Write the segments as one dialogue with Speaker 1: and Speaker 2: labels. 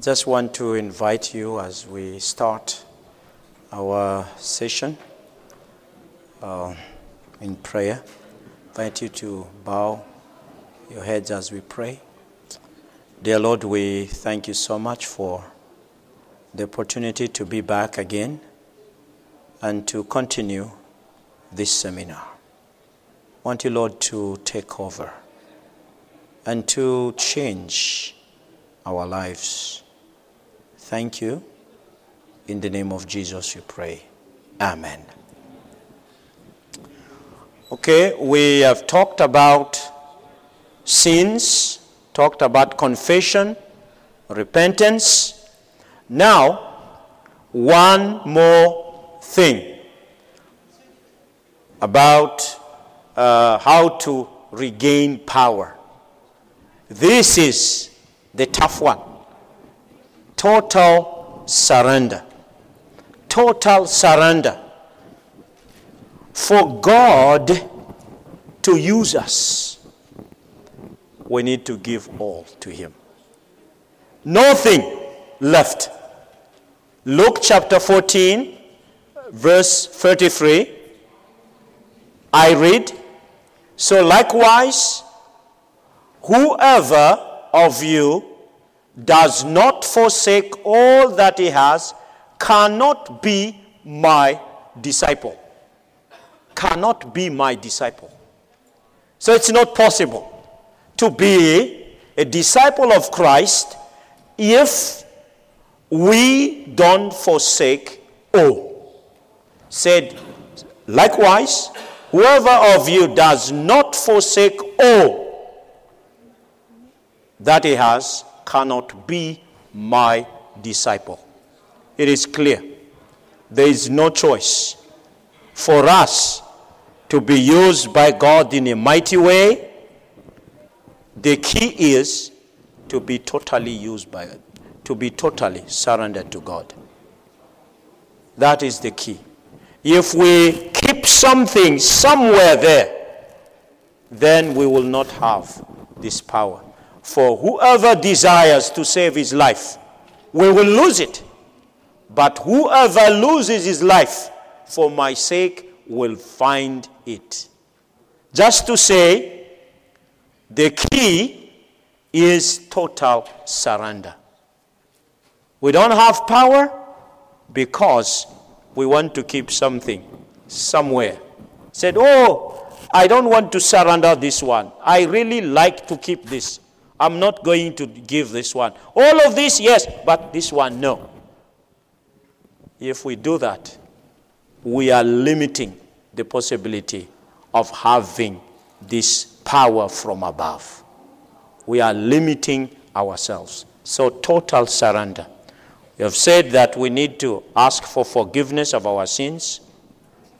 Speaker 1: Just want to invite you as we start our session uh, in prayer. invite you to bow your heads as we pray. Dear Lord, we thank you so much for the opportunity to be back again and to continue this seminar. Want you, Lord, to take over and to change our lives. Thank you. In the name of Jesus, we pray. Amen. Okay, we have talked about sins, talked about confession, repentance. Now, one more thing about uh, how to regain power. This is the tough one total surrender. Total surrender. For God to use us, we need to give all to Him. Nothing left. Luke chapter 14, verse 33. I read, So likewise, whoever of you does not forsake all that he has cannot be my disciple. Cannot be my disciple. So it's not possible to be a disciple of Christ if we don't forsake all. Said, likewise, whoever of you does not forsake all that he has cannot be my disciple. It is clear. There is no choice for us to be used by God in a mighty way. The key is to be totally used by God, to be totally surrendered to God. That is the key. If we keep something somewhere there, then we will not have this power. For whoever desires to save his life, we will lose it. But whoever loses his life for my sake will find it. Just to say, the key is total surrender. We don't have power because we want to keep something somewhere. Said, Oh, I don't want to surrender this one. I really like to keep this. I'm not going to give this one. All of this, yes, but this one, no. If we do that, we are limiting the possibility of having this power from above. We are limiting ourselves. So, total surrender. We have said that we need to ask for forgiveness of our sins.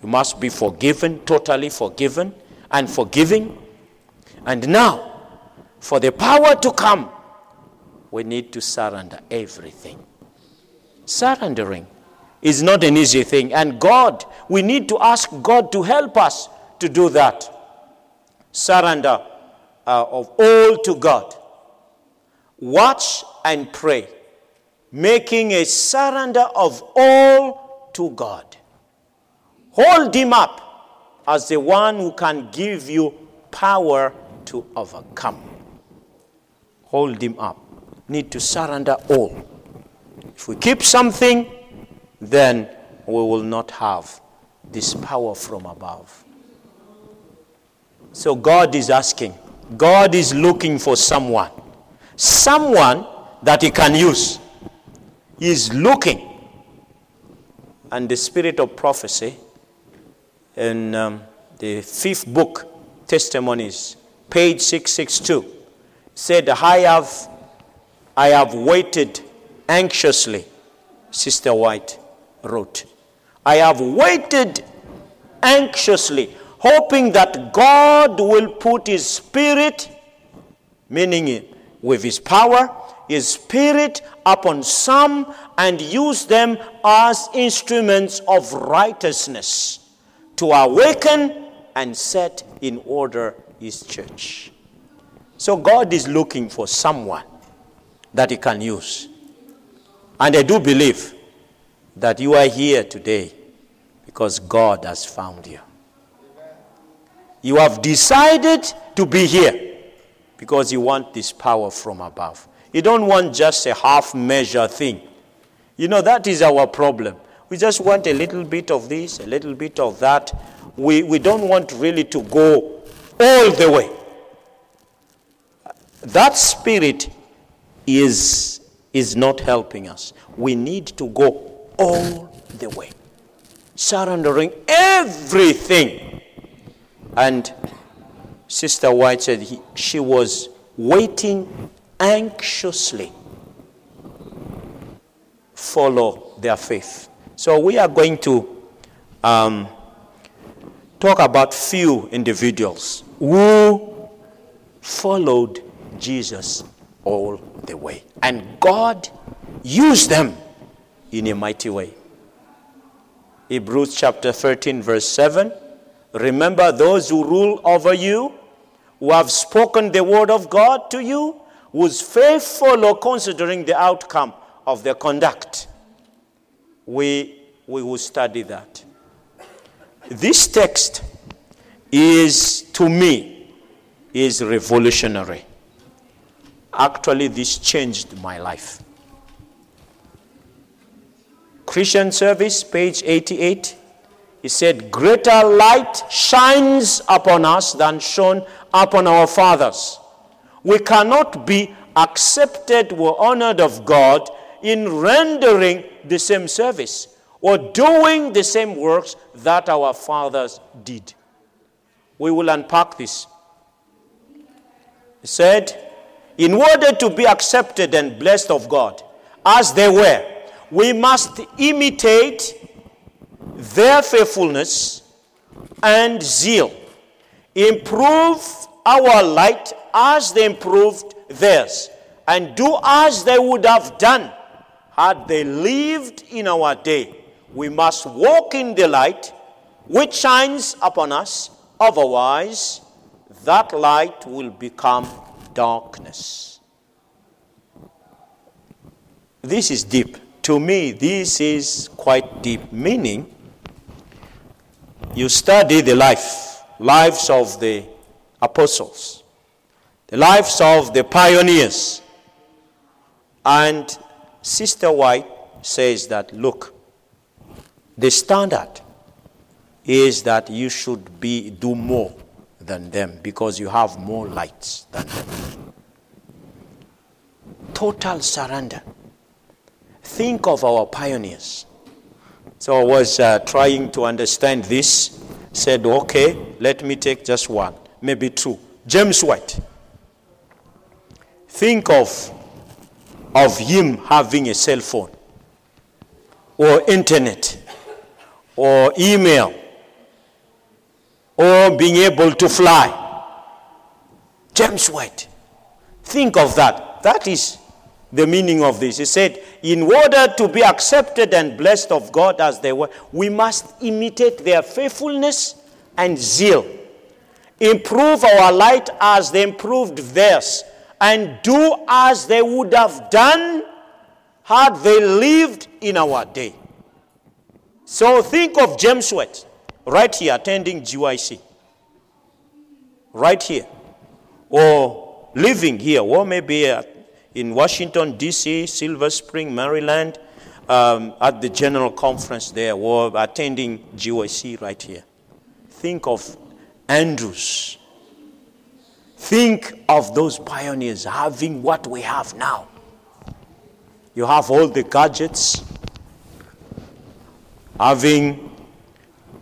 Speaker 1: We must be forgiven, totally forgiven and forgiving. And now, for the power to come, we need to surrender everything. Surrendering is not an easy thing. And God, we need to ask God to help us to do that. Surrender uh, of all to God. Watch and pray, making a surrender of all to God. Hold Him up as the one who can give you power to overcome hold him up. Need to surrender all. If we keep something, then we will not have this power from above. So God is asking, God is looking for someone, someone that He can use. He is looking. And the spirit of prophecy in um, the fifth book, Testimonies, page 662 said, I have, I have waited anxiously, Sister White wrote. I have waited anxiously, hoping that God will put His Spirit, meaning with His power, His Spirit upon some and use them as instruments of righteousness to awaken and set in order His church. So God is looking for someone that He can use. And I do believe that you are here today because God has found you. You have decided to be here because you want this power from above. You don't want just a half measure thing. You know, that is our problem. We just want a little bit of this, a little bit of that. We, we don't want really to go all the way. That spirit is, is not helping us. We need to go all the way, surrendering everything. And Sister White said he, she was waiting anxiously. Follow their faith. So we are going to um, talk about few individuals who followed Jesus all the way. And God used them in a mighty way. Hebrews chapter 13, verse 7. Remember those who rule over you, who have spoken the word of God to you, whose faithful or considering the outcome of their conduct. We, we will study that. This text is, to me, is revolutionary. Actually, this changed my life. Christian Service, page 88. He said, Greater light shines upon us than shone upon our fathers. We cannot be accepted or honored of God in rendering the same service or doing the same works that our fathers did. We will unpack this. He said, in order to be accepted and blessed of God, as they were, we must imitate their faithfulness and zeal. Improve our light as they improved theirs, and do as they would have done had they lived in our day. We must walk in the light which shines upon us, otherwise, that light will become darkness. This is deep. To me, this is quite deep. Meaning, you study the life, lives of the apostles, the lives of the pioneers. And Sister White says that, look, the standard is that you should be do more than them because you have more lights than them. Total surrender. Think of our pioneers. So I was uh, trying to understand this. Said, okay, let me take just one, maybe two. James White. Think of, of him having a cell phone or internet or email or being able to fly. James White. Think of that. That is the meaning of this. He said, In order to be accepted and blessed of God as they were, we must imitate their faithfulness and zeal. Improve our light as they improved theirs, and do as they would have done had they lived in our day. So think of James White right here attending GYC, right here, or living here, or maybe in Washington, D.C., Silver Spring, Maryland, um, at the general conference there, or attending GYC right here. Think of Andrews. Think of those pioneers having what we have now. You have all the gadgets, having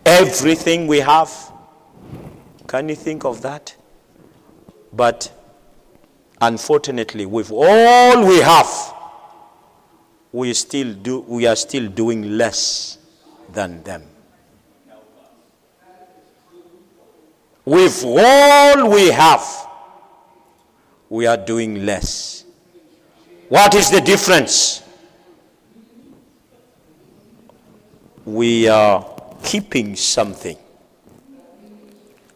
Speaker 1: everything we have. Can you think of that? But unfortunately, with all we have, we still do we are still doing less than them. With all we have, we are doing less. What is the difference? We are keeping something.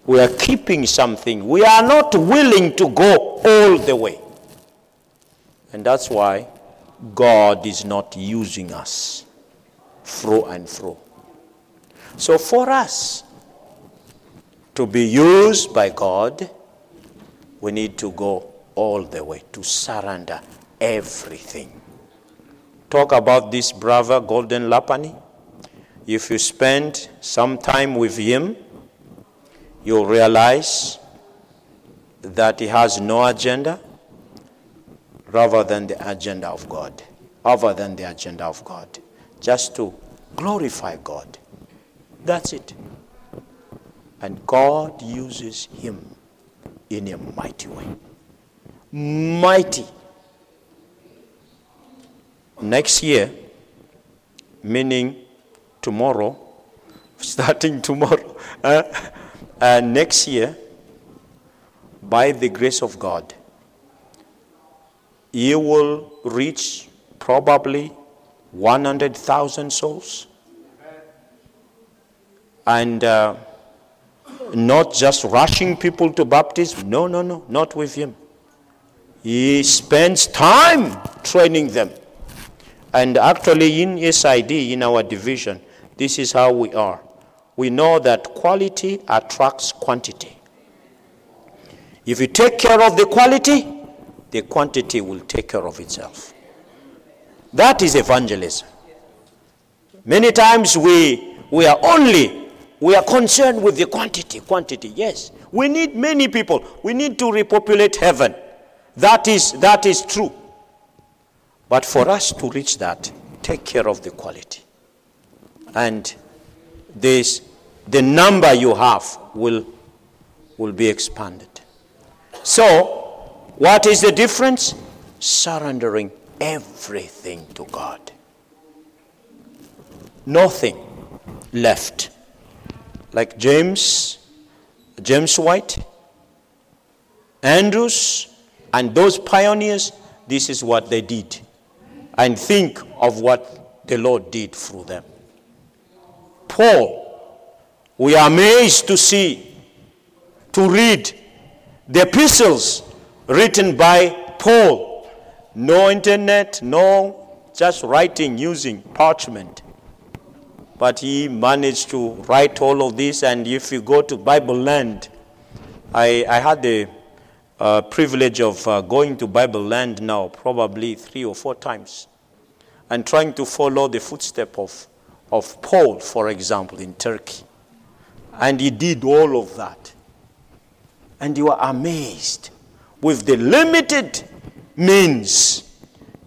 Speaker 1: We are keeping something. We are not willing to go all the way. And that's why God is not using us through and through. So, for us to be used by God, we need to go all the way to surrender everything. Talk about this brother, Golden Lapani. If you spend some time with him, you'll realize that he has no agenda rather than the agenda of God, other than the agenda of God, just to glorify God. That's it. And God uses him in a mighty way. Mighty. Next year, meaning tomorrow, starting tomorrow, uh, uh, next year, by the grace of God, you will reach probably 100,000 souls. And uh, not just rushing people to baptism. No, no, no, not with him. He spends time training them. And actually, in SID, in our division, this is how we are. We know that quality attracts quantity. If you take care of the quality, the quantity will take care of itself. That is evangelism. Many times we, we are only, we are concerned with the quantity. Quantity, yes. We need many people. We need to repopulate heaven. That is, that is true. But for us to reach that, take care of the quality. And this, the number you have will, will be expanded. So, what is the difference? Surrendering everything to God. Nothing left. Like James, James White, Andrews, and those pioneers, this is what they did. And think of what the Lord did through them. Paul, we are amazed to see, to read the epistles written by Paul. No internet, no just writing using parchment. But he managed to write all of this. And if you go to Bible Land, I, I had the uh, privilege of uh, going to Bible Land now, probably three or four times, and trying to follow the footstep of, of Paul, for example, in Turkey. And he did all of that and you are amazed. With the limited means,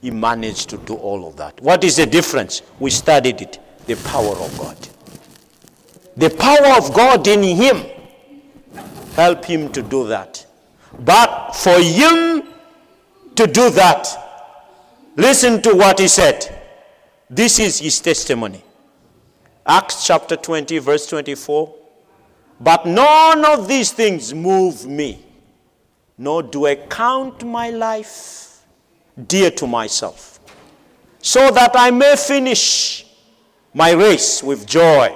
Speaker 1: he managed to do all of that. What is the difference? We studied it the power of God. The power of God in him help him to do that. But for him to do that, listen to what he said. This is his testimony. Acts chapter 20, verse 24. But none of these things move me, nor do I count my life dear to myself, so that I may finish my race with joy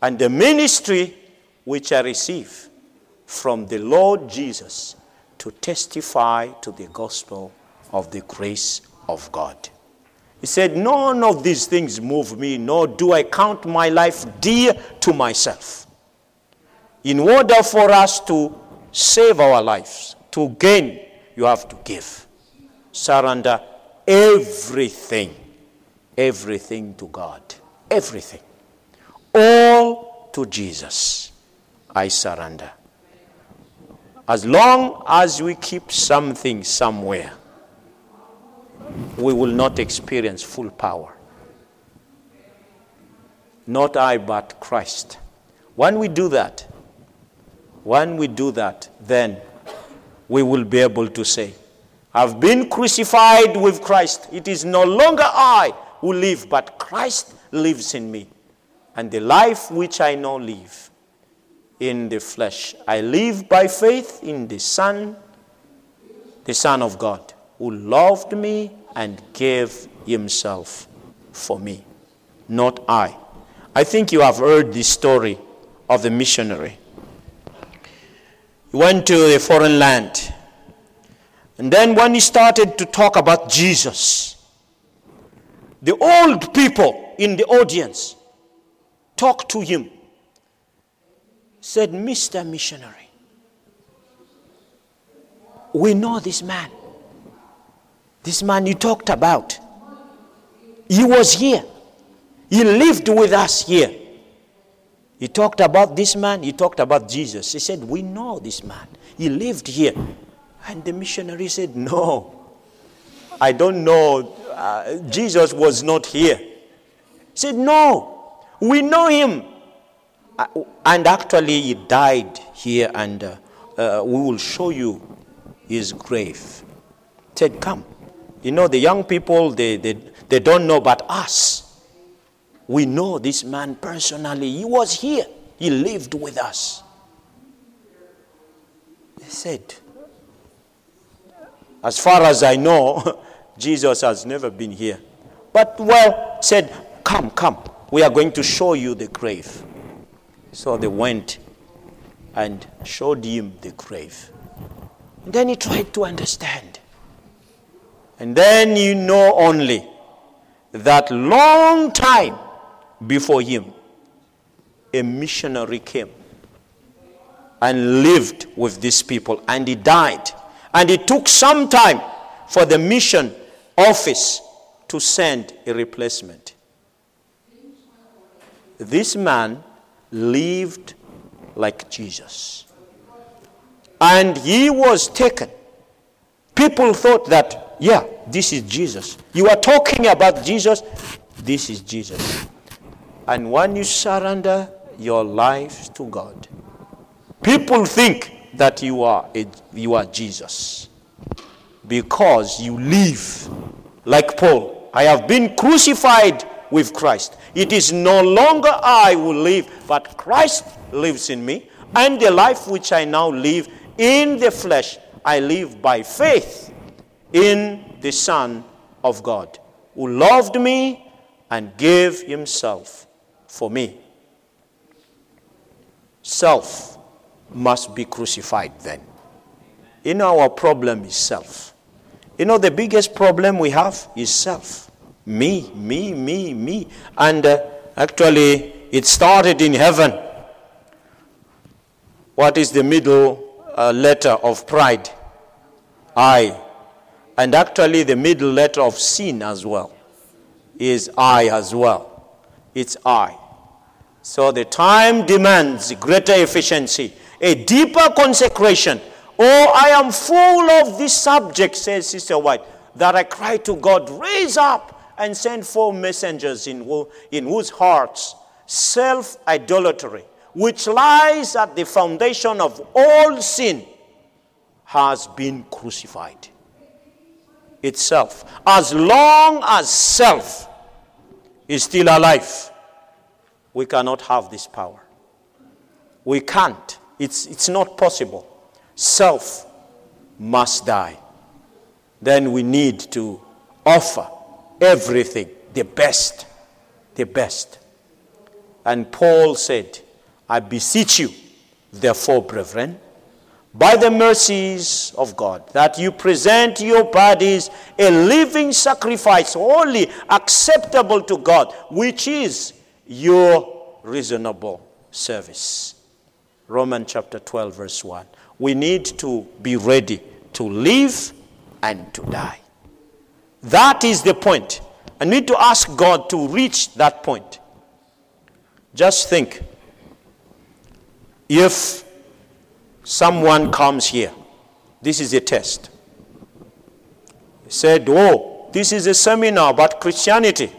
Speaker 1: and the ministry which I receive from the Lord Jesus to testify to the gospel of the grace of God. He said, None of these things move me, nor do I count my life dear to myself in order for us to save our lives, to gain, you have to give. Surrender everything, everything to God. Everything. All to Jesus. I surrender. As long as we keep something somewhere, we will not experience full power. Not I, but Christ. When we do that, when we do that, then we will be able to say, I've been crucified with Christ. It is no longer I who live, but Christ lives in me. And the life which I now live in the flesh, I live by faith in the Son, the Son of God, who loved me and gave himself for me, not I. I think you have heard the story of the missionary he went to a foreign land. And then when he started to talk about Jesus, The old people in the audience talked to him, said, Mr. Missionary, we know this man. This man you talked about. He was here. He lived with us here. He talked about this man, he talked about Jesus. He said, We know this man. He lived here. And the missionary said, No, I don't know. Uh, Jesus was not here. He said, No, we know him. Uh, and actually, he died here, and uh, uh we will show you his grave. He said, Come. You know, the young people, they, they, they don't know, but us, we know this man personally. He was here, he lived with us. He said, As far as I know, Jesus has never been here. But, well, said, Come, come, we are going to show you the grave. So they went and showed him the grave. And then he tried to understand. And then you know only that long time before him, a missionary came and lived with these people, and he died. And it took some time for the mission office to send a replacement. This man lived like Jesus. And he was taken. People thought that, yeah, this is Jesus. You are talking about Jesus, this is Jesus. And when you surrender your life to God, people think that you are, a, you are Jesus because you live like Paul. I have been crucified with Christ. It is no longer I who live, but Christ lives in me. And the life which I now live in the flesh, I live by faith in the Son of God, who loved me and gave himself for me. Self must be crucified then. You know, our problem is self. You know, the biggest problem we have is self. Me, me, me, me. And uh, actually, it started in heaven. What is the middle uh, letter of pride? I. And actually, the middle letter of sin as well is I as well. It's I. So the time demands greater efficiency, a deeper consecration. Oh, I am full of this subject, says Sister White, that I cry to God, raise up and send four messengers in, in whose hearts self idolatry, which lies at the foundation of all sin, has been crucified. Itself. As long as self is still alive, we cannot have this power. We can't. It's, it's not possible. Self must die. Then we need to offer everything, the best, the best. And Paul said, I beseech you, therefore, brethren, by the mercies of God, that you present your bodies a living sacrifice, holy, acceptable to God, which is your reasonable service. Romans chapter 12, verse 1. We need to be ready to live and to die. That is the point. I need to ask God to reach that point. Just think if someone comes here, this is a test. He said, Oh, this is a seminar about Christianity.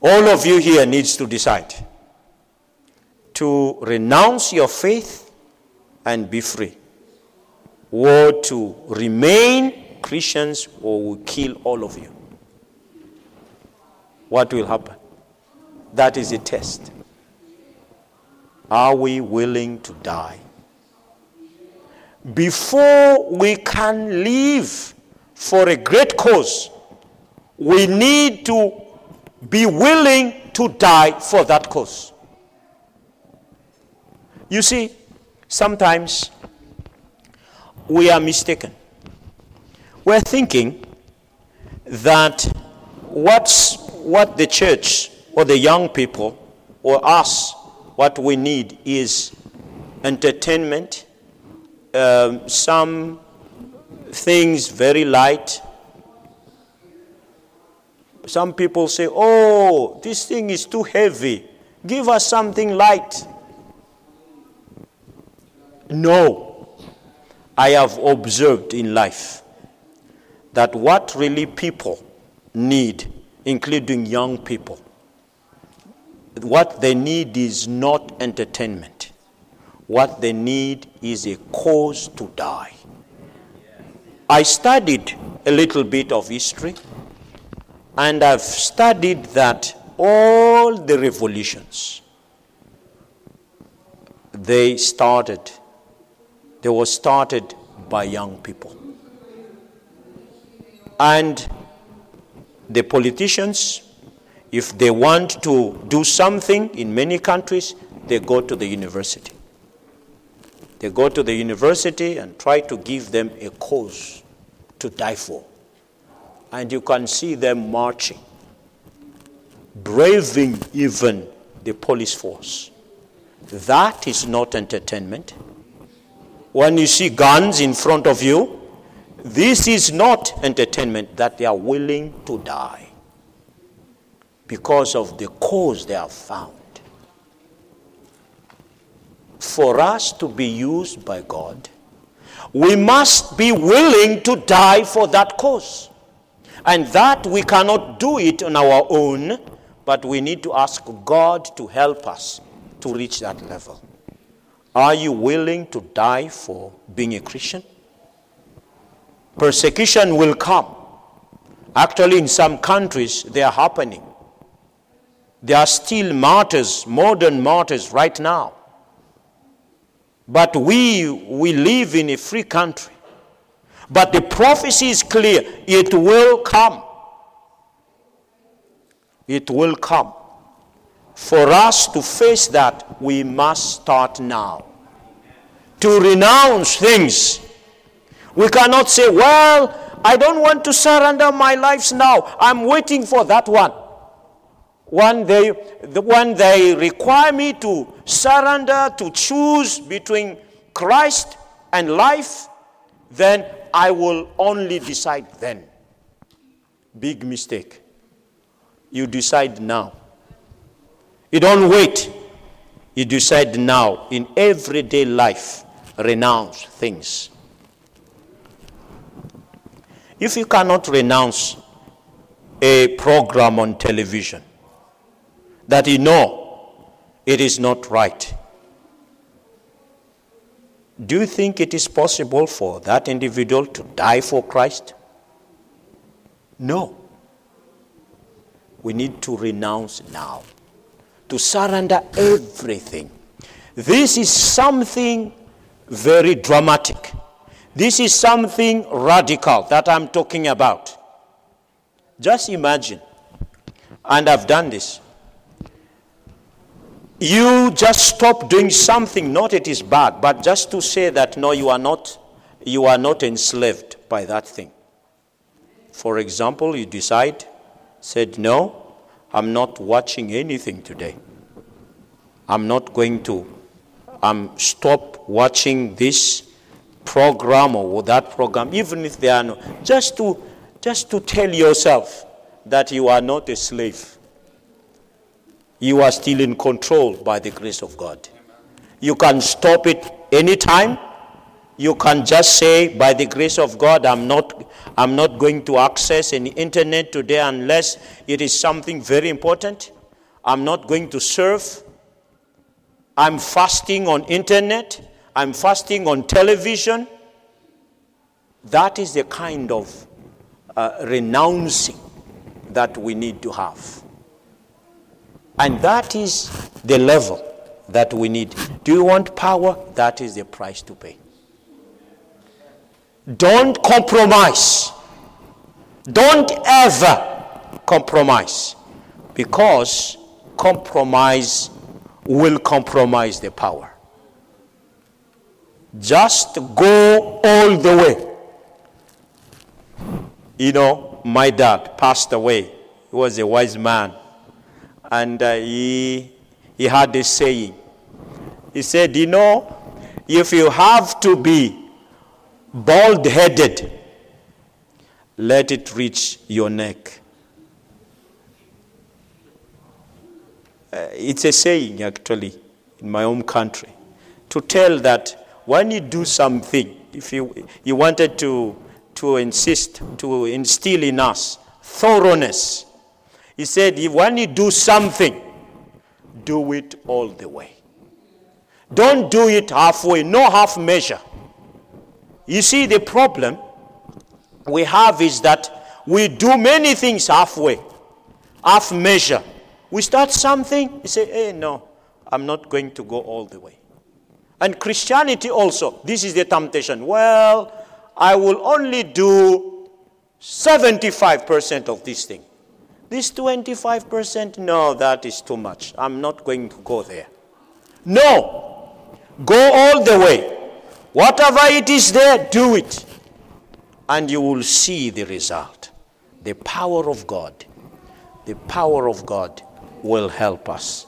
Speaker 1: All of you here needs to decide to renounce your faith and be free, or to remain Christians or will kill all of you. What will happen? That is a test. Are we willing to die? Before we can live for a great cause, we need to be willing to die for that cause. You see, sometimes we are mistaken. We're thinking that what's what the church or the young people or us, what we need is entertainment, um, some things very light. Some people say, Oh, this thing is too heavy. Give us something light. No. I have observed in life that what really people need, including young people, what they need is not entertainment. What they need is a cause to die. I studied a little bit of history, and I've studied that all the revolutions they started they were started by young people and the politicians if they want to do something in many countries they go to the university they go to the university and try to give them a cause to die for. And you can see them marching, braving even the police force. That is not entertainment. When you see guns in front of you, this is not entertainment that they are willing to die because of the cause they have found for us to be used by God, we must be willing to die for that cause. And that we cannot do it on our own, but we need to ask God to help us to reach that level. Are you willing to die for being a Christian? Persecution will come. Actually, in some countries, they are happening. There are still martyrs, modern martyrs, right now. But we, we live in a free country. But the prophecy is clear it will come. It will come. For us to face that, we must start now. To renounce things. We cannot say, Well, I don't want to surrender my lives now. I'm waiting for that one when they, when they require me to surrender, to choose between Christ and life, then I will only decide then. Big mistake. You decide now. You don't wait. You decide now. In everyday life, renounce things. If you cannot renounce a program on television, that you know it is not right. Do you think it is possible for that individual to die for Christ? No. We need to renounce now, to surrender everything. This is something very dramatic. This is something radical that I'm talking about. Just imagine, and I've done this you just stop doing something, not it is bad, but just to say that no, you are not, you are not enslaved by that thing. For example, you decide, said, no, I'm not watching anything today. I'm not going to um, stop watching this program or that program, even if they are no, just to just to tell yourself that you are not a slave you are still in control by the grace of God. You can stop it anytime. You can just say, by the grace of God, I'm not, I'm not going to access any internet today unless it is something very important. I'm not going to serve. I'm fasting on internet. I'm fasting on television. That is the kind of uh, renouncing that we need to have. And that is the level that we need. Do you want power? That is the price to pay. Don't compromise. Don't ever compromise. Because compromise will compromise the power. Just go all the way. You know, my dad passed away. He was a wise man. And uh, he, he had this saying. He said, You know, if you have to be bald headed, let it reach your neck. Uh, it's a saying, actually, in my own country, to tell that when you do something, if you, you wanted to, to insist, to instill in us thoroughness, he said, if when you do something, do it all the way. Don't do it halfway, no half measure. You see, the problem we have is that we do many things halfway, half measure. We start something, you say, hey, no, I'm not going to go all the way. And Christianity also, this is the temptation. Well, I will only do 75% of this thing. This 25%, no, that is too much. I'm not going to go there. No, go all the way. Whatever it is there, do it. And you will see the result. The power of God. The power of God will help us.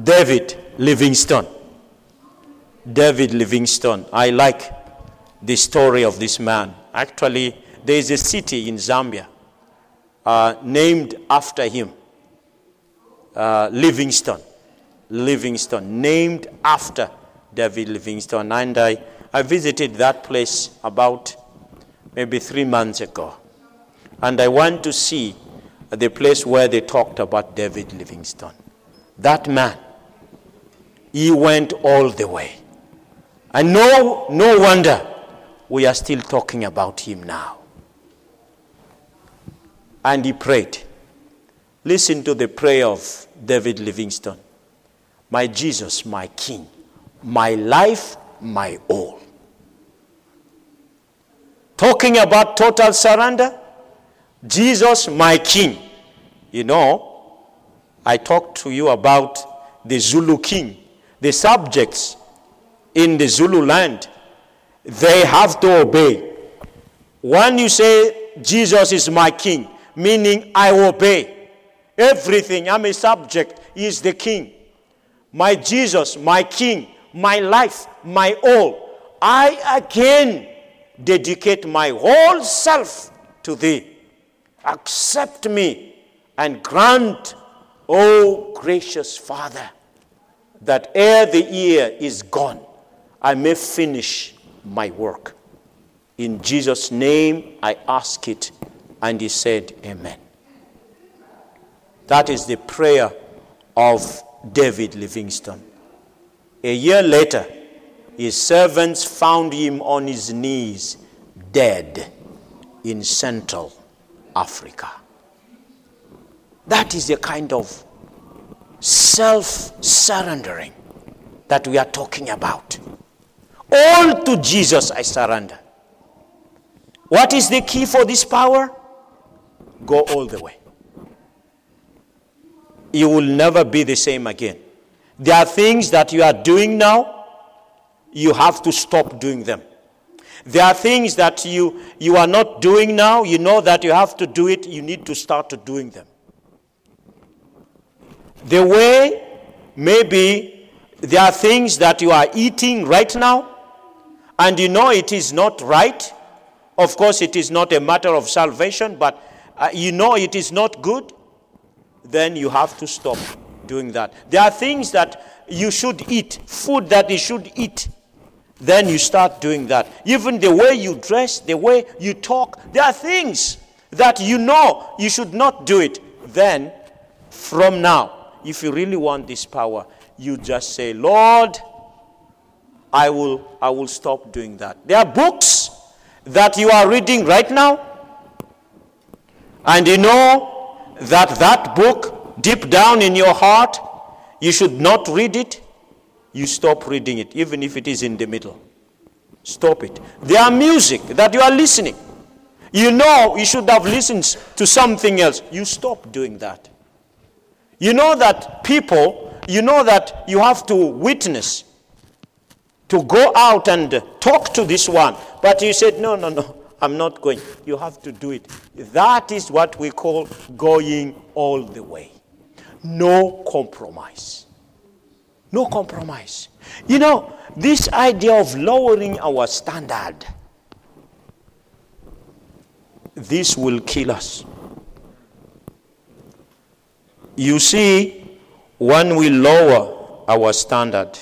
Speaker 1: David Livingstone. David Livingstone. I like the story of this man. Actually, there is a city in Zambia uh, named after him. Uh, Livingstone. Livingstone, named after David Livingstone. And I, I visited that place about maybe three months ago. And I went to see the place where they talked about David Livingstone. That man, he went all the way. And no, no wonder we are still talking about him now. And he prayed. Listen to the prayer of David Livingstone My Jesus, my King, my life, my all. Talking about total surrender, Jesus, my King. You know, I talked to you about the Zulu king, the subjects in the Zulu land, they have to obey. When you say Jesus is my king, meaning I obey everything, I'm a subject, he is the king. My Jesus, my king, my life, my all. I again dedicate my whole self to thee. Accept me and grant, O gracious Father, that ere the year is gone, I may finish my work. In Jesus' name I ask it. And he said, Amen. That is the prayer of David Livingstone. A year later, his servants found him on his knees, dead in Central Africa. That is the kind of self surrendering that we are talking about. All to Jesus I surrender. What is the key for this power? Go all the way. You will never be the same again. There are things that you are doing now, you have to stop doing them. There are things that you, you are not doing now, you know that you have to do it, you need to start doing them. The way, maybe there are things that you are eating right now, and you know it is not right. Of course, it is not a matter of salvation, but uh, you know it is not good. Then you have to stop doing that. There are things that you should eat, food that you should eat. Then you start doing that. Even the way you dress, the way you talk, there are things that you know you should not do it. Then, from now, if you really want this power, you just say, Lord, I will, I will stop doing that. There are books that you are reading right now, and you know that that book, deep down in your heart, you should not read it. You stop reading it, even if it is in the middle. Stop it. There are music that you are listening. You know you should have listened to something else. You stop doing that. You know that people, you know that you have to witness, to go out and talk to this one. But you said, no, no, no, I'm not going. You have to do it. That is what we call going all the way. No compromise. No compromise. You know, this idea of lowering our standard, this will kill us. You see, when we lower our standard,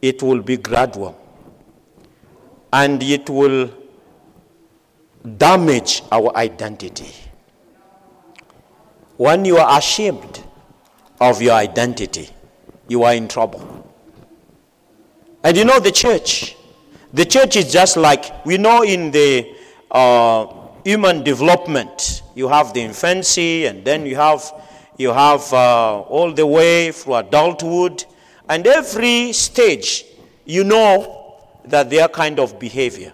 Speaker 1: it will be gradual and it will damage our identity. When you are ashamed of your identity, you are in trouble. And you know the church. The church is just like, we know in the uh, human development, you have the infancy and then you have, you have uh, all the way through adulthood. And every stage, you know that their kind of behavior.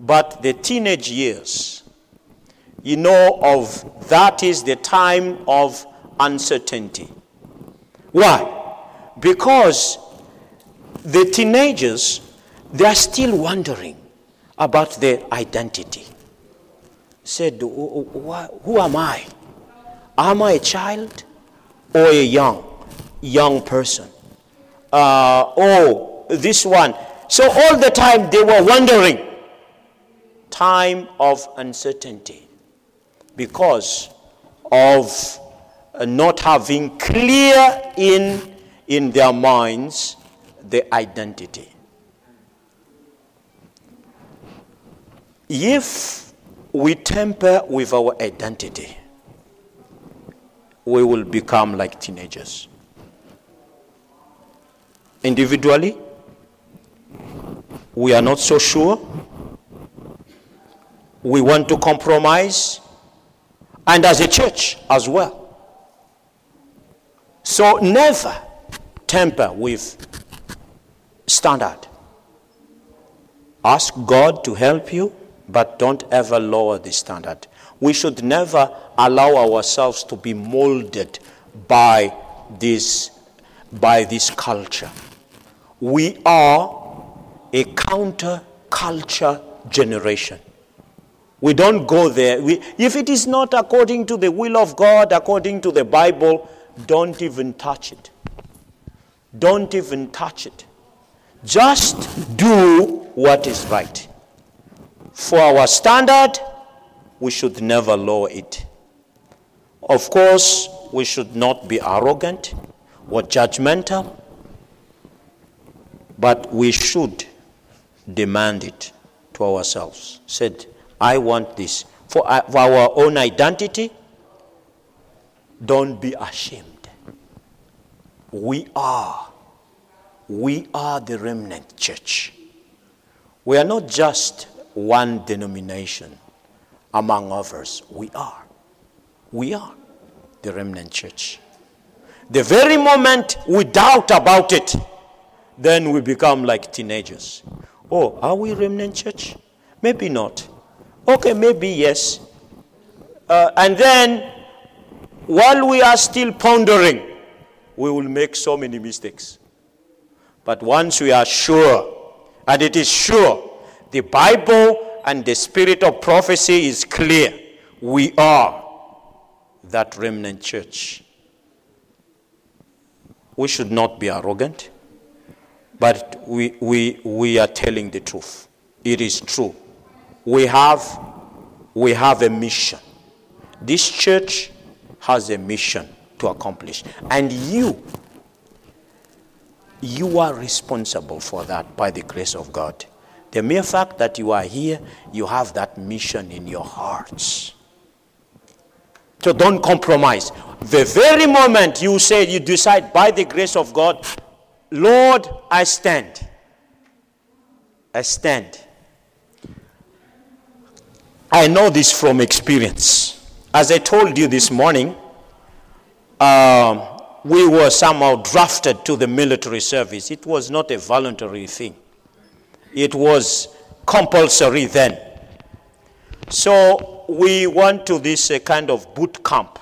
Speaker 1: But the teenage years, you know of that is the time of uncertainty. Why? Because the teenagers, they are still wondering about their identity. Said, who am I? Am I a child or a young, young person? Uh, oh, this one. So all the time they were wondering. Time of uncertainty because of uh, not having clear in, in their minds the identity. If we tamper with our identity, we will become like teenagers. Individually, we are not so sure. We want to compromise, and as a church as well. So never tamper with standard. Ask God to help you, but don't ever lower the standard. We should never allow ourselves to be molded by this, by this culture. We are a counter culture generation. We don't go there. We, if it is not according to the will of God, according to the Bible, don't even touch it. Don't even touch it. Just do what is right. For our standard, we should never lower it. Of course, we should not be arrogant or judgmental, but we should demand it to ourselves. Said, I want this. Uh, for our own identity, don't be ashamed. We are. We are the remnant church. We are not just one denomination among others. We are. We are the remnant church. The very moment we doubt about it, then we become like teenagers. Oh, are we remnant church? Maybe not. Okay, maybe yes. Uh, and then while we are still pondering, we will make so many mistakes. But once we are sure, and it is sure, the Bible and the spirit of prophecy is clear, we are that remnant church. We should not be arrogant, but we, we, we are telling the truth. It is true. We have, we have a mission. This church has a mission to accomplish. And you, you are responsible for that by the grace of God. The mere fact that you are here, you have that mission in your hearts. So don't compromise. The very moment you say, you decide by the grace of God, Lord, I stand. I stand. I know this from experience. As I told you this morning, um, we were somehow drafted to the military service. It was not a voluntary thing, it was compulsory then. So we went to this uh, kind of boot camp.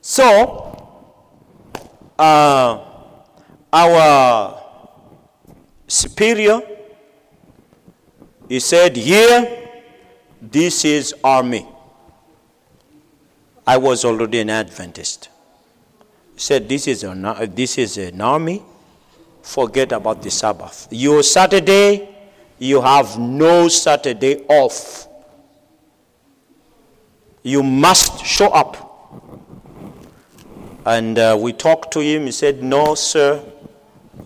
Speaker 1: So uh, our superior He said, Here, this is army. I was already an Adventist. He said, This is an, this is an army. Forget about the Sabbath. Your Saturday, you have no Saturday off. You must show up. And uh, we talked to him. He said, No, sir.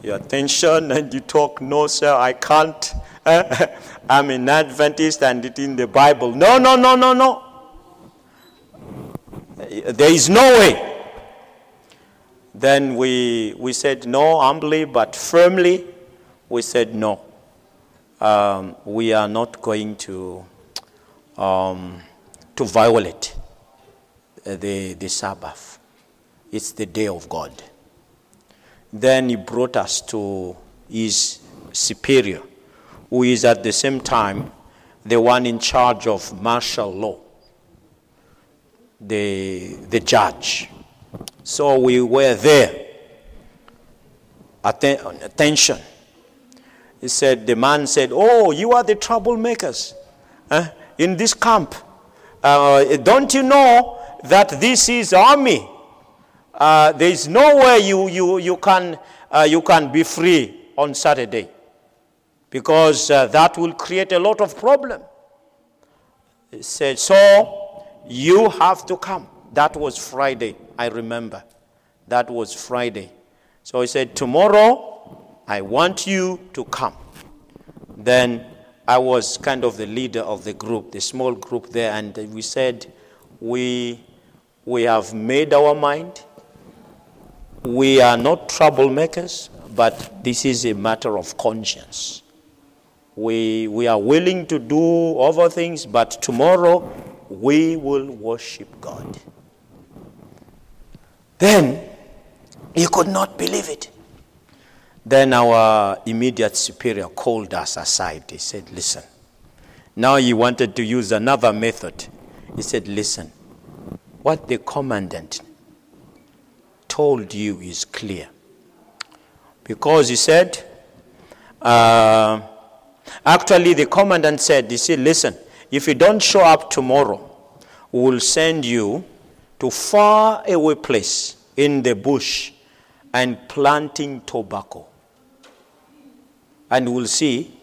Speaker 1: Your attention and you talk, No, sir, I can't. I'm an Adventist and it's in the Bible. No, no, no, no, no. There is no way. Then we, we said no humbly but firmly. We said no. Um, we are not going to, um, to violate the, the Sabbath. It's the day of God. Then he brought us to his superior, who is at the same time the one in charge of martial law, the, the judge. So we were there. Atten- attention. He said, the man said, Oh, you are the troublemakers eh, in this camp. Uh, don't you know that this is army? Uh, there is nowhere you, you, you, can, uh, you can be free on Saturday because uh, that will create a lot of problem. He said, so you have to come. That was Friday, I remember. That was Friday. So he said, tomorrow I want you to come. Then I was kind of the leader of the group, the small group there, and we said, we, we have made our mind we are not troublemakers, but this is a matter of conscience. We, we are willing to do other things, but tomorrow we will worship God. Then he could not believe it. Then our immediate superior called us aside. He said, Listen. Now he wanted to use another method. He said, Listen, what the commandant told you is clear. Because he said, uh, actually, the commandant said, he said, listen, if you don't show up tomorrow, we'll send you to far away place in the bush and planting tobacco. And we'll see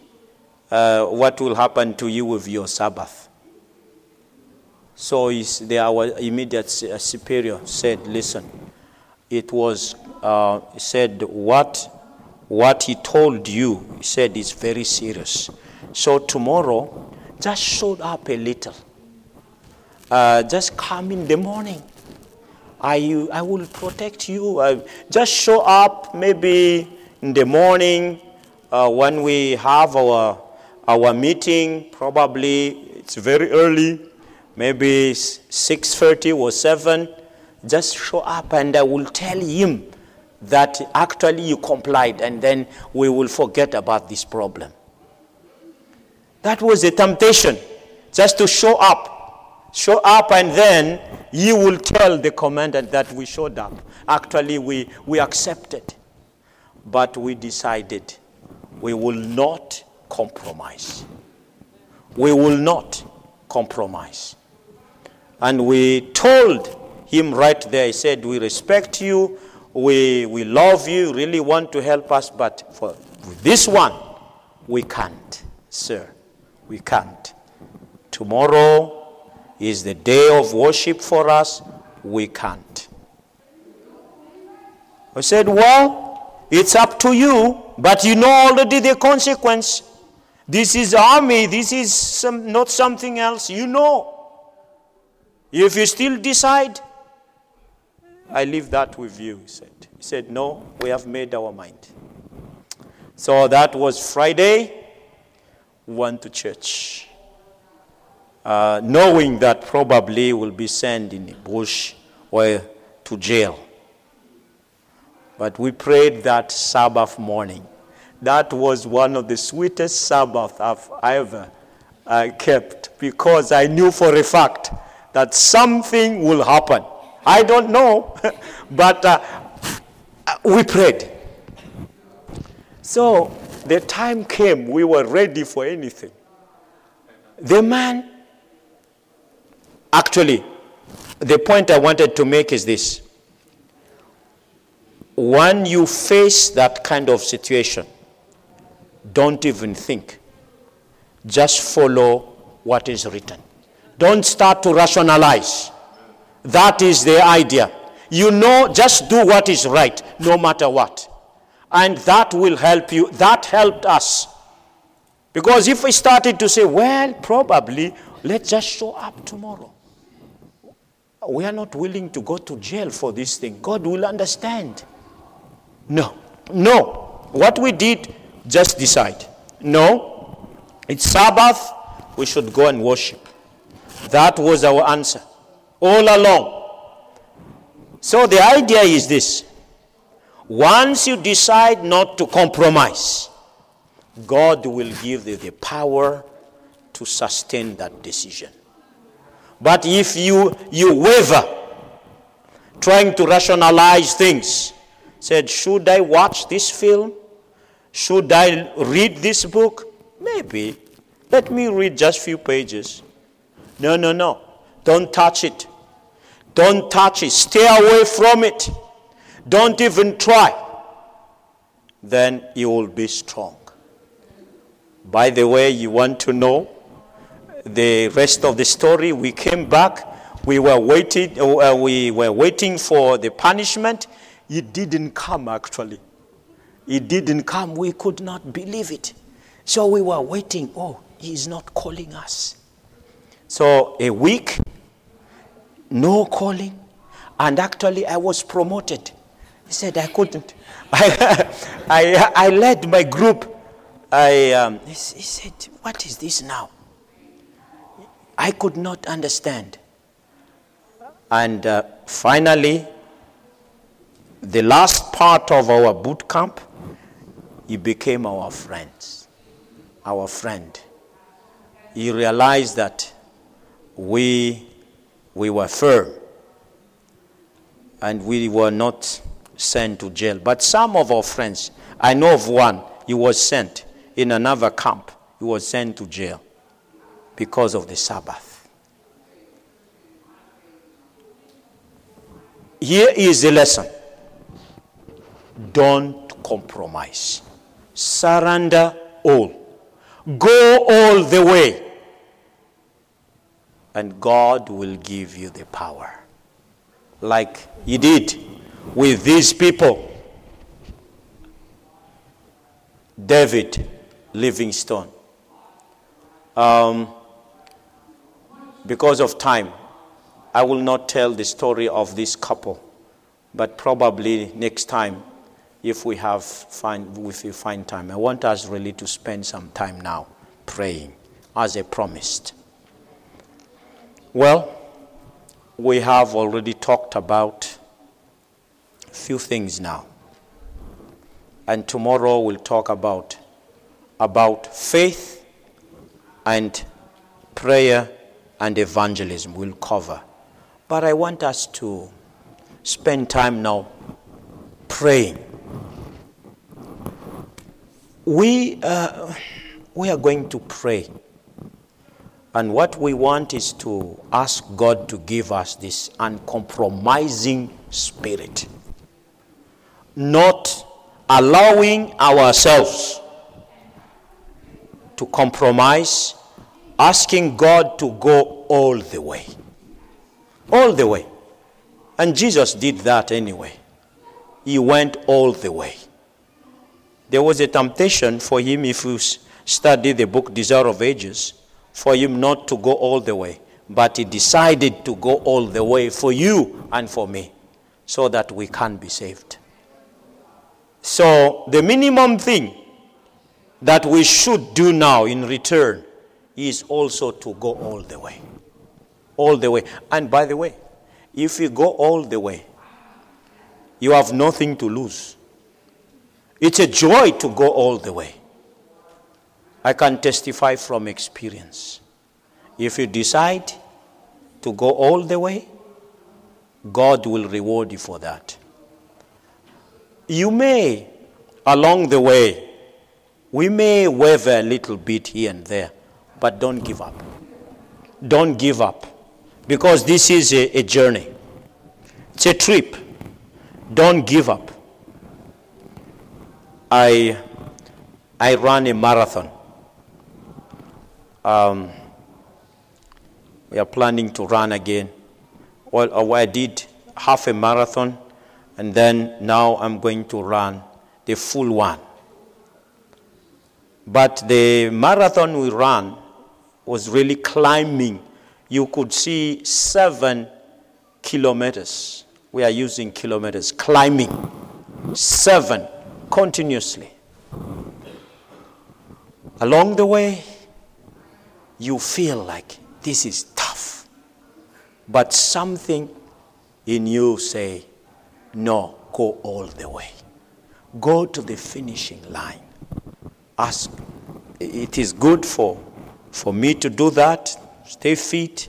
Speaker 1: uh, what will happen to you with your Sabbath. So the, our immediate superior said, listen, it was uh, said what what he told you he said is very serious. So tomorrow just show up a little. Uh, just come in the morning. I, I will protect you. Uh, just show up maybe in the morning uh, when we have our our meeting probably it's very early maybe 6.30 or 7 just show up and I will tell him that actually you complied and then we will forget about this problem. That was a temptation, just to show up. Show up and then you will tell the commandant that we showed up. Actually, we, we accepted. But we decided we will not compromise. We will not compromise. And we told him right there. He said, We respect you, we, we love you, really want to help us, but for this one, we can't, sir. We can't. Tomorrow is the day of worship for us. We can't. I said, Well, it's up to you, but you know already the consequence. This is army, this is some, not something else. You know. If you still decide, I leave that with you, he said. He said, No, we have made our mind. So that was Friday. Went to church. Uh, knowing that probably will be sent in the bush or to jail. But we prayed that Sabbath morning. That was one of the sweetest Sabbaths I've ever uh, kept because I knew for a fact that something will happen. I don't know, but uh, we prayed. So the time came, we were ready for anything. The man, actually, the point I wanted to make is this. When you face that kind of situation, don't even think. Just follow what is written. Don't start to rationalize. That is the idea. You know, just do what is right, no matter what. And that will help you. That helped us. Because if we started to say, well, probably, let's just show up tomorrow. We are not willing to go to jail for this thing. God will understand. No. No. What we did, just decide. No. It's Sabbath. We should go and worship. That was our answer all along. So the idea is this once you decide not to compromise, God will give you the power to sustain that decision. But if you, you waver, trying to rationalize things, said, Should I watch this film? Should I read this book? Maybe. Let me read just few pages. No, no, no. Don't touch it. Don't touch it. Stay away from it. Don't even try. Then you will be strong. By the way, you want to know the rest of the story? We came back. We were waiting. Uh, we were waiting for the punishment. It didn't come actually. It didn't come. We could not believe it. So we were waiting. Oh, he is not calling us. So a week, no calling, and actually I was promoted. He said I couldn't. I, I, I led my group. I, um, he, he said, What is this now? I could not understand. And uh, finally, the last part of our boot camp, he became our friends, our friend. He realized that we, we were firm. And we were not sent to jail. But some of our friends, I know of one, he was sent in another camp, he was sent to jail because of the Sabbath. Here is the lesson. Don't compromise, surrender all, go all the way and God will give you the power. Like He did with these people David Livingstone. Um, because of time, I will not tell the story of this couple, but probably next time, if we have find, if we find time, I want us really to spend some time now praying, as I promised. Well, we have already talked about a few things now. And tomorrow we'll talk about about faith and prayer and evangelism we'll cover. But I want us to spend time now praying. We, uh, we are going to pray and what we want is to ask God to give us this uncompromising spirit, not allowing ourselves to compromise, asking God to go all the way. All the way. And Jesus did that anyway. He went all the way. There was a temptation for him if you study the book Desire of Ages for him not to go all the way, but he decided to go all the way for you and for me so that we can be saved. So, the minimum thing that we should do now in return is also to go all the way. All the way. And by the way, if you go all the way, you have nothing to lose. It's a joy to go all the way. I can testify from experience. If you decide to go all the way, God will reward you for that. You may, along the way, we may waver a little bit here and there, but don't give up. Don't give up. Because this is a, a journey, it's a trip. Don't give up. I, I ran a marathon. Um, we are planning to run again. Well, I did half a marathon, and then now I'm going to run the full one. But the marathon we ran was really climbing. You could see seven kilometers. We are using kilometers, climbing seven continuously. Along the way, you feel like this is tough. But something in you say, no, go all the way. Go to the finishing line ask. It is good for, for me to do that. Stay fit.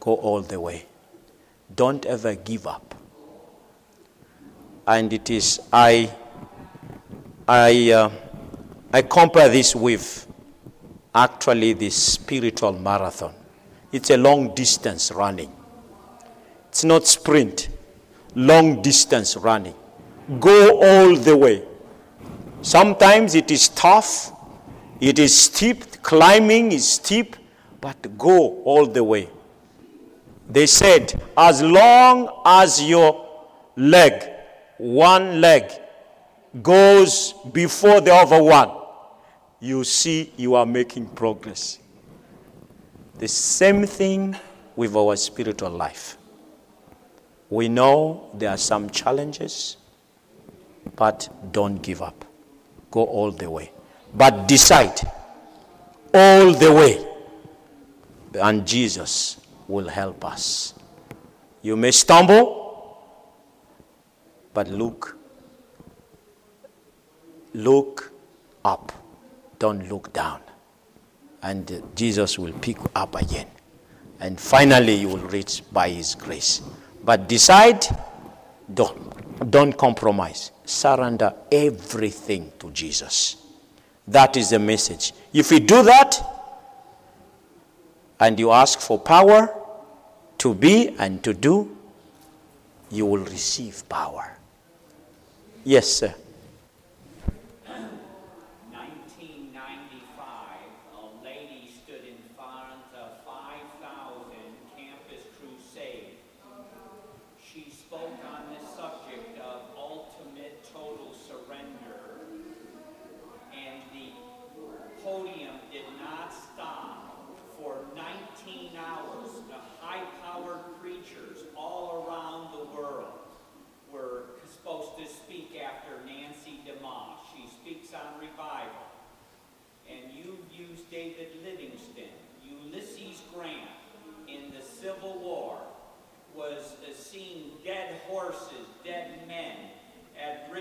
Speaker 1: Go all the way. Don't ever give up. And it is, I, I, uh, I compare this with actually the spiritual marathon. It's a long distance running. It's not sprint, long distance running. Go all the way. Sometimes it is tough, it is steep, climbing is steep, but go all the way. They said, as long as your leg, one leg, goes before the other one, you see you are making progress. The same thing with our spiritual life. We know there are some challenges, but don't give up go all the way. But decide all the way. And Jesus will help us. You may stumble, but look. Look up. Don't look down. And Jesus will pick you up again. And finally, you will reach by His grace. But decide, don't, don't compromise surrender everything to Jesus. That is the message. If you do that, and you ask for power to be and to do, you will receive power. Yes, sir.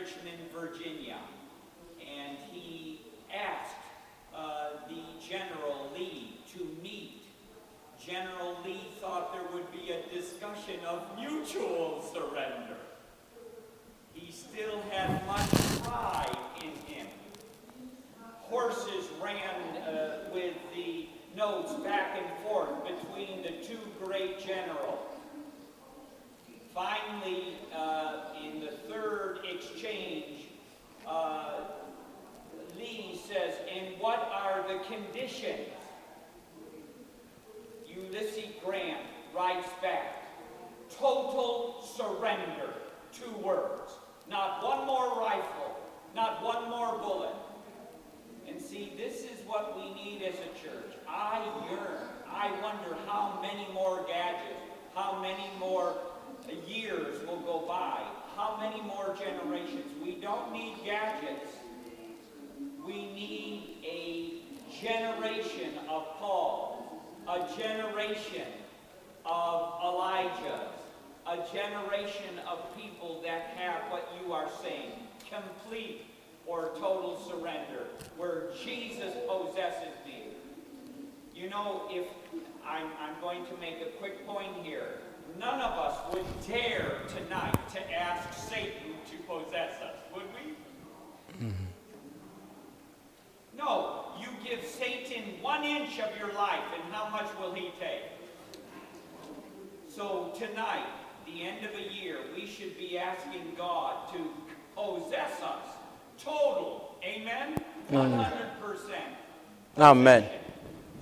Speaker 2: Richmond, Virginia, and he asked uh, the General Lee to meet. General Lee thought there would be a discussion of mutual surrender. He still had much pride in him. Horses ran uh, with the notes back and forth between the two great generals. by how many more generations? We don't need gadgets. We need a generation of Paul, a generation of Elijah, a generation of people that have what you are saying, complete or total surrender, where Jesus possesses me. You know, if I'm, I'm going to make a quick point here, none of us would dare tonight to ask Satan to possess us, would we?
Speaker 1: Mm-hmm.
Speaker 2: No, you give Satan one inch of your life, and how much will he take? So tonight, the end of a year, we should be asking God to possess us total. Amen? Mm-hmm. 100%.
Speaker 1: Amen.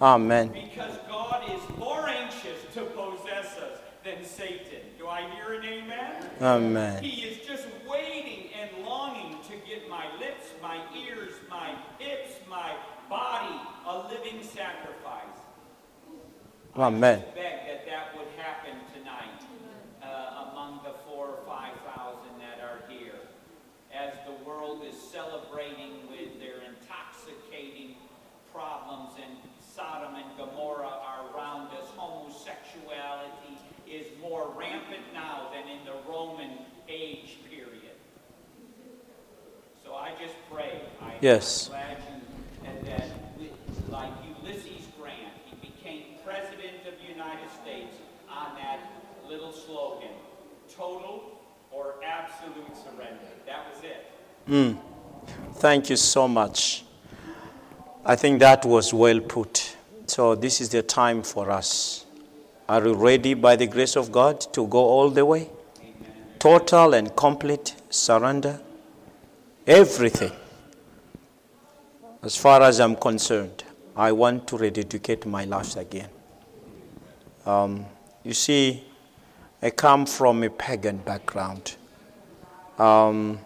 Speaker 1: Amen.
Speaker 2: Because God is more anxious to possess us than Satan. Do I hear an amen?
Speaker 1: Amen.
Speaker 2: He is just waiting and longing to get my lips, my ears, my hips, my body a living sacrifice.
Speaker 1: Amen.
Speaker 2: I beg that that would happen tonight uh, among the four or five thousand that are here, as the world is celebrating with their intoxicating problems and Sodom and Gomorrah are around us. Homosexuality is more rampant now than in the Roman age period. So I just pray. I,
Speaker 1: Yes.
Speaker 2: Glad you, and that like Ulysses Grant, he became president of the United States on that little slogan, total or absolute surrender. That was it. Hmm.
Speaker 1: Thank you so much. I think that was well put. So, this is the time for us. Are you ready by the grace of God to go all the way? Total and complete surrender. Everything. As far as I'm concerned, I want to rededicate my life again. Um, you see, I come from a pagan background. Um,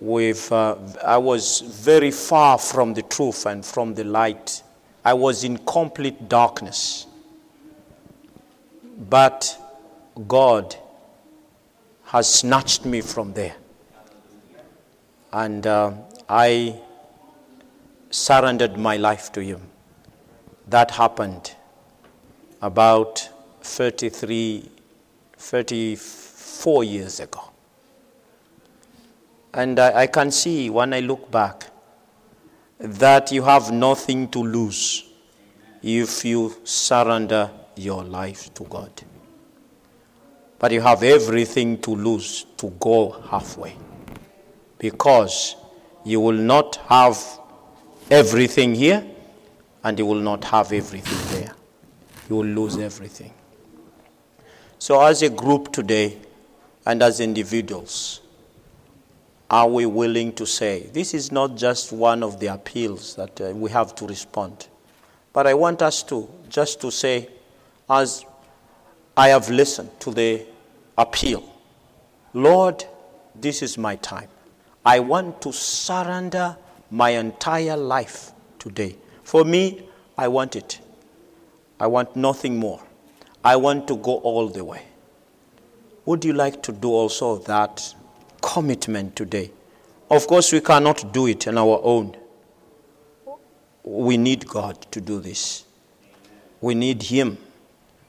Speaker 1: with uh, I was very far from the truth and from the light. I was in complete darkness. But God has snatched me from there. And uh, I surrendered my life to Him. That happened about 33, 34 years ago. And I, I can see when I look back that you have nothing to lose if you surrender your life to God. But you have everything to lose to go halfway because you will not have everything here and you will not have everything there. You will lose everything. So, as a group today and as individuals, are we willing to say, this is not just one of the appeals that uh, we have to respond, but I want us to just to say, as I have listened to the appeal, Lord, this is my time. I want to surrender my entire life today. For me, I want it. I want nothing more. I want to go all the way. Would you like to do also that commitment today? Of course, we cannot do it on our own. We need God to do this. We need Him.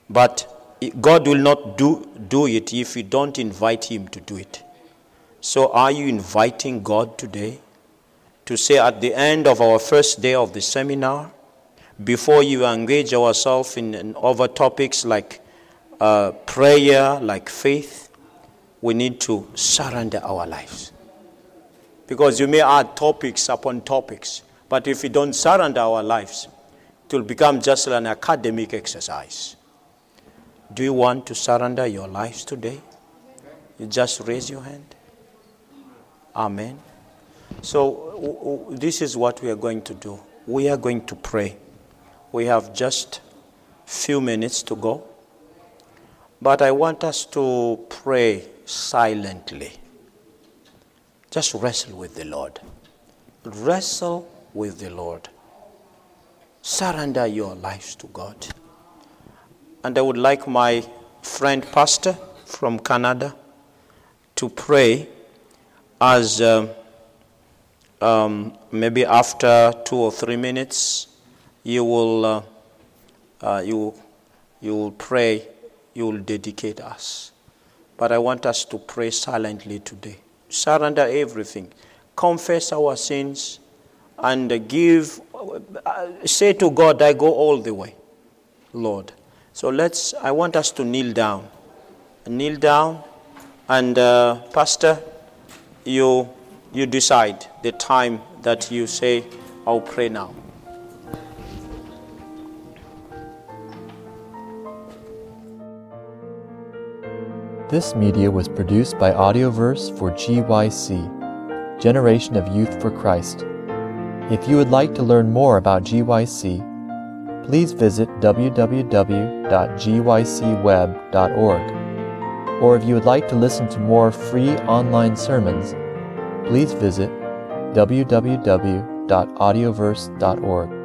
Speaker 1: But God will not do, do it if we don't invite Him to do it. So, are you inviting God today to say at the end of our first day of the seminar, before you engage ourselves in, in other topics like uh, prayer, like faith, we need to surrender our lives. Because you may add topics upon topics, but if we don't surrender our lives, it will become just an academic exercise. Do you want to surrender your lives today? You just raise your hand. Amen. So, w- w- this is what we are going to do. We are going to pray. We have just few minutes to go. But I want us to pray silently. Just wrestle with the Lord. Wrestle with the Lord. Surrender your lives to God. And I would like my friend pastor from Canada to pray as um, um, maybe after two or three minutes you will uh, uh, you you will pray you will dedicate us. But i want us to pray silently today. Surrender everything. Confess our sins and give uh, say to god i go all the way lord so let's, I want us to kneel down. Kneel down, and uh, Pastor, you, you decide the time that you say, I'll pray now.
Speaker 3: This media was produced by Audioverse for GYC, Generation of Youth for Christ. If you would like to learn more about GYC, please visit www.gycweb.org. Or if you would like to listen to more free online sermons, please visit www.audioverse.org.